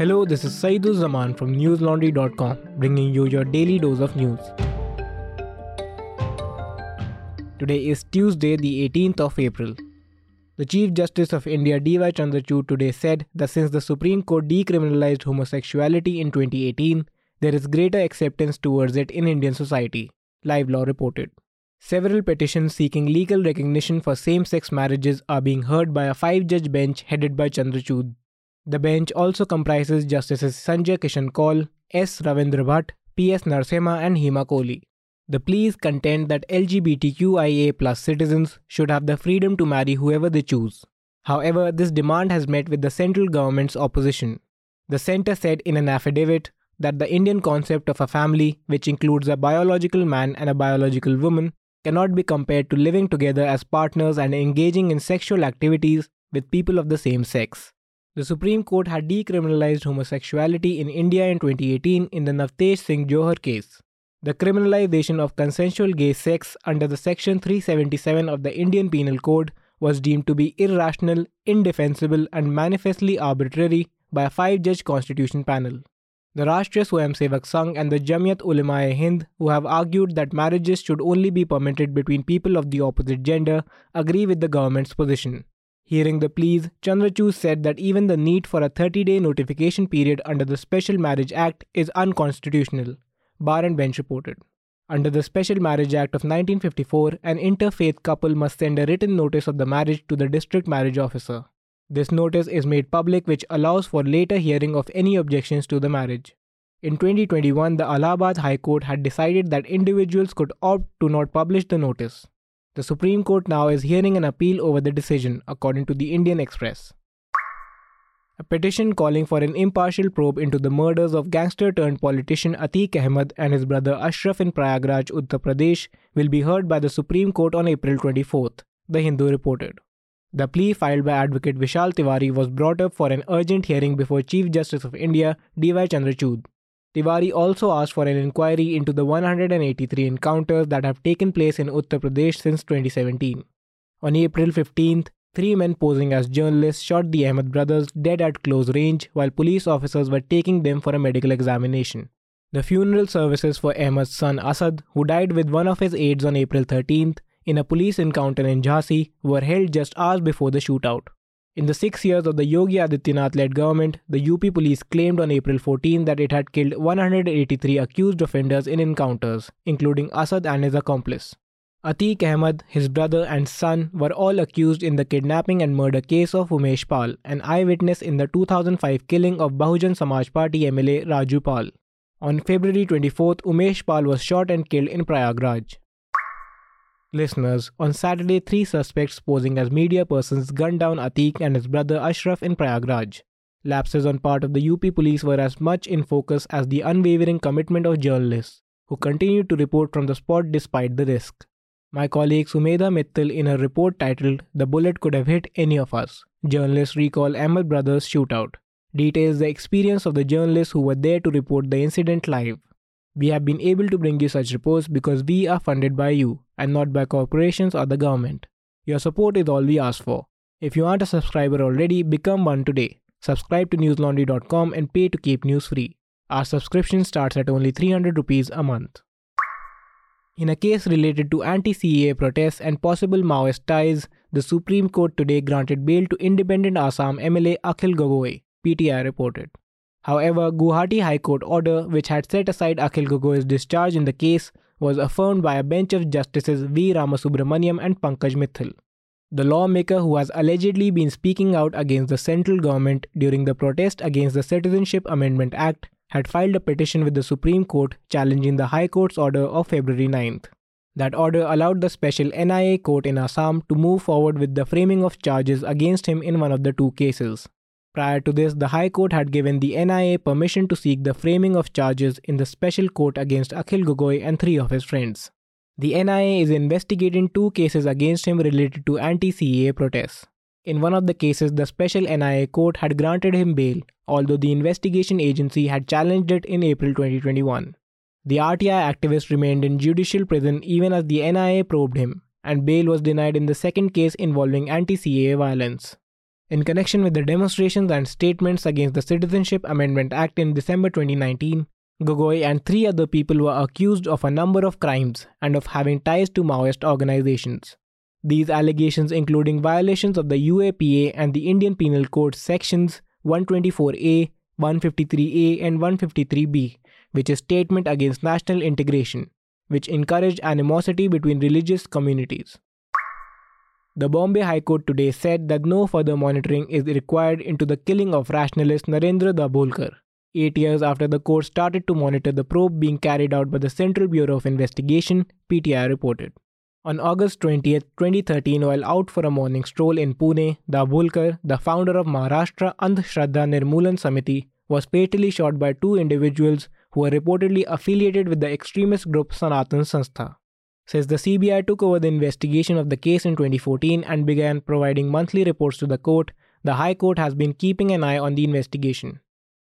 Hello, this is Saeeduzzaman from newslaundry.com, bringing you your daily dose of news. Today is Tuesday, the 18th of April. The Chief Justice of India D.Y. Chandrachud today said that since the Supreme Court decriminalized homosexuality in 2018, there is greater acceptance towards it in Indian society, Live Law reported. Several petitions seeking legal recognition for same sex marriages are being heard by a five judge bench headed by Chandrachud. The bench also comprises Justices Sanjay Kishan Kaul, S. Ravindra Bhatt, P.S. Narasimha, and Hema Kohli. The pleas contend that LGBTQIA plus citizens should have the freedom to marry whoever they choose. However, this demand has met with the central government's opposition. The centre said in an affidavit that the Indian concept of a family, which includes a biological man and a biological woman, cannot be compared to living together as partners and engaging in sexual activities with people of the same sex. The Supreme Court had decriminalized homosexuality in India in 2018 in the Navtej Singh Johar case. The criminalization of consensual gay sex under the Section 377 of the Indian Penal Code was deemed to be irrational, indefensible, and manifestly arbitrary by a five judge constitution panel. The Rashtriya Swayamsevak Sangh and the Jamiat Ulema-e-Hind, who have argued that marriages should only be permitted between people of the opposite gender, agree with the government's position. Hearing the pleas, Chandrachud said that even the need for a 30 day notification period under the Special Marriage Act is unconstitutional, Bar and Bench reported. Under the Special Marriage Act of 1954, an interfaith couple must send a written notice of the marriage to the district marriage officer. This notice is made public, which allows for later hearing of any objections to the marriage. In 2021, the Allahabad High Court had decided that individuals could opt to not publish the notice. The Supreme Court now is hearing an appeal over the decision, according to the Indian Express. A petition calling for an impartial probe into the murders of gangster turned politician Atiq Ahmed and his brother Ashraf in Prayagraj, Uttar Pradesh, will be heard by the Supreme Court on April 24th, The Hindu reported. The plea filed by Advocate Vishal Tiwari was brought up for an urgent hearing before Chief Justice of India, D.Y. Chandrachud. Tiwari also asked for an inquiry into the 183 encounters that have taken place in Uttar Pradesh since 2017. On April 15th, three men posing as journalists shot the Ahmed brothers dead at close range while police officers were taking them for a medical examination. The funeral services for Ahmed's son Asad, who died with one of his aides on April 13th in a police encounter in Jhansi, were held just hours before the shootout. In the six years of the Yogi Adityanath led government, the UP police claimed on April 14 that it had killed 183 accused offenders in encounters, including Asad and his accomplice. Atiq Ahmed, his brother, and son were all accused in the kidnapping and murder case of Umesh Pal, an eyewitness in the 2005 killing of Bahujan Samaj Party MLA Raju Pal. On February 24, Umesh Pal was shot and killed in Prayagraj. Listeners, on Saturday, three suspects posing as media persons gunned down Atiq and his brother Ashraf in Prayagraj. Lapses on part of the UP police were as much in focus as the unwavering commitment of journalists, who continued to report from the spot despite the risk. My colleague Sumedha Mittal, in her report titled The Bullet Could Have Hit Any of Us, journalists recall Ahmed brothers shootout, details the experience of the journalists who were there to report the incident live. We have been able to bring you such reports because we are funded by you and not by corporations or the government. Your support is all we ask for. If you aren't a subscriber already, become one today. Subscribe to newslaundry.com and pay to keep news free. Our subscription starts at only 300 rupees a month. In a case related to anti CAA protests and possible Maoist ties, the Supreme Court today granted bail to independent Assam MLA Akhil Gogoi, PTI reported. However, Guwahati High Court order, which had set aside Akhil Gogoi's discharge in the case, was affirmed by a bench of Justices V. Ramasubramanian and Pankaj Mithal. The lawmaker who has allegedly been speaking out against the central government during the protest against the Citizenship Amendment Act had filed a petition with the Supreme Court challenging the High Court's order of February 9th. That order allowed the special NIA court in Assam to move forward with the framing of charges against him in one of the two cases. Prior to this, the High Court had given the NIA permission to seek the framing of charges in the special court against Akhil Gogoi and three of his friends. The NIA is investigating two cases against him related to anti CAA protests. In one of the cases, the special NIA court had granted him bail, although the investigation agency had challenged it in April 2021. The RTI activist remained in judicial prison even as the NIA probed him, and bail was denied in the second case involving anti CAA violence. In connection with the demonstrations and statements against the Citizenship Amendment Act in December 2019, Gogoi and three other people were accused of a number of crimes and of having ties to Maoist organizations. These allegations, including violations of the UAPA and the Indian Penal Code sections 124A, 153A, and 153B, which is statement against national integration, which encouraged animosity between religious communities. The Bombay High Court today said that no further monitoring is required into the killing of rationalist Narendra Dabholkar, eight years after the court started to monitor the probe being carried out by the Central Bureau of Investigation, PTI reported. On August 20, 2013, while out for a morning stroll in Pune, Dabholkar, the founder of Maharashtra Andhshraddha Nirmulan Samiti, was fatally shot by two individuals who were reportedly affiliated with the extremist group Sanatan Sanstha says the CBI took over the investigation of the case in 2014 and began providing monthly reports to the court. The High Court has been keeping an eye on the investigation.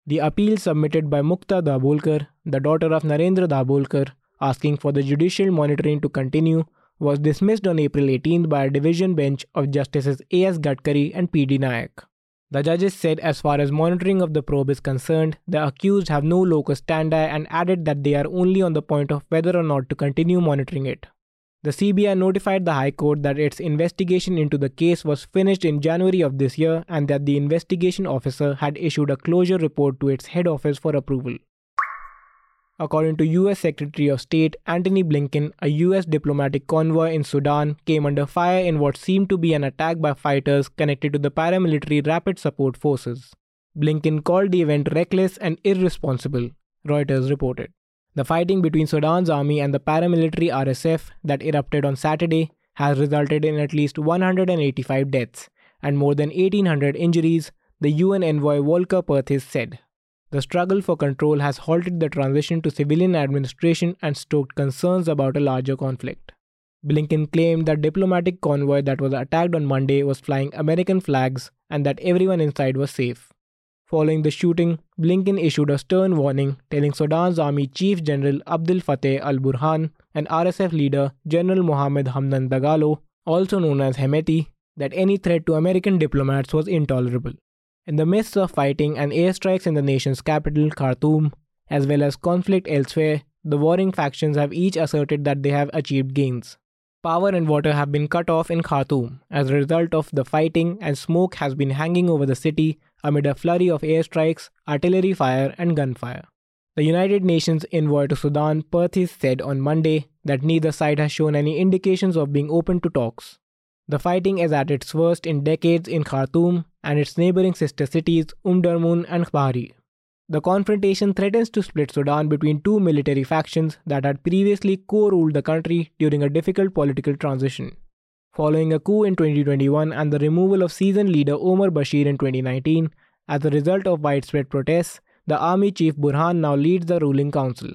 The appeal submitted by Mukta Dabholkar, the daughter of Narendra Dabholkar, asking for the judicial monitoring to continue, was dismissed on April 18th by a division bench of Justices A.S. Gadkari and P.D. Nayak. The judges said, as far as monitoring of the probe is concerned, the accused have no locus standi and added that they are only on the point of whether or not to continue monitoring it. The CBI notified the High Court that its investigation into the case was finished in January of this year and that the investigation officer had issued a closure report to its head office for approval. According to US Secretary of State Antony Blinken, a US diplomatic convoy in Sudan came under fire in what seemed to be an attack by fighters connected to the paramilitary Rapid Support Forces. Blinken called the event reckless and irresponsible, Reuters reported. The fighting between Sudan's army and the paramilitary RSF that erupted on Saturday has resulted in at least 185 deaths and more than 1800 injuries, the UN envoy Volker Perthes said. The struggle for control has halted the transition to civilian administration and stoked concerns about a larger conflict. Blinken claimed that diplomatic convoy that was attacked on Monday was flying American flags and that everyone inside was safe. Following the shooting, Blinken issued a stern warning telling Sudan's Army Chief General Abdel Fattah al Burhan and RSF leader General Mohammed Hamdan Dagalo, also known as Hemeti, that any threat to American diplomats was intolerable. In the midst of fighting and airstrikes in the nation's capital, Khartoum, as well as conflict elsewhere, the warring factions have each asserted that they have achieved gains. Power and water have been cut off in Khartoum as a result of the fighting, and smoke has been hanging over the city amid a flurry of airstrikes, artillery fire, and gunfire. The United Nations envoy to Sudan, Perthes, said on Monday that neither side has shown any indications of being open to talks. The fighting is at its worst in decades in Khartoum and its neighboring sister cities Omdurman and Bahri. The confrontation threatens to split Sudan between two military factions that had previously co ruled the country during a difficult political transition. Following a coup in 2021 and the removal of seasoned leader Omar Bashir in 2019, as a result of widespread protests, the army chief Burhan now leads the ruling council.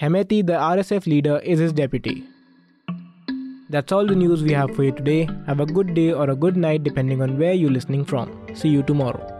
Hemeti, the RSF leader, is his deputy. That's all the news we have for you today. Have a good day or a good night depending on where you're listening from. See you tomorrow.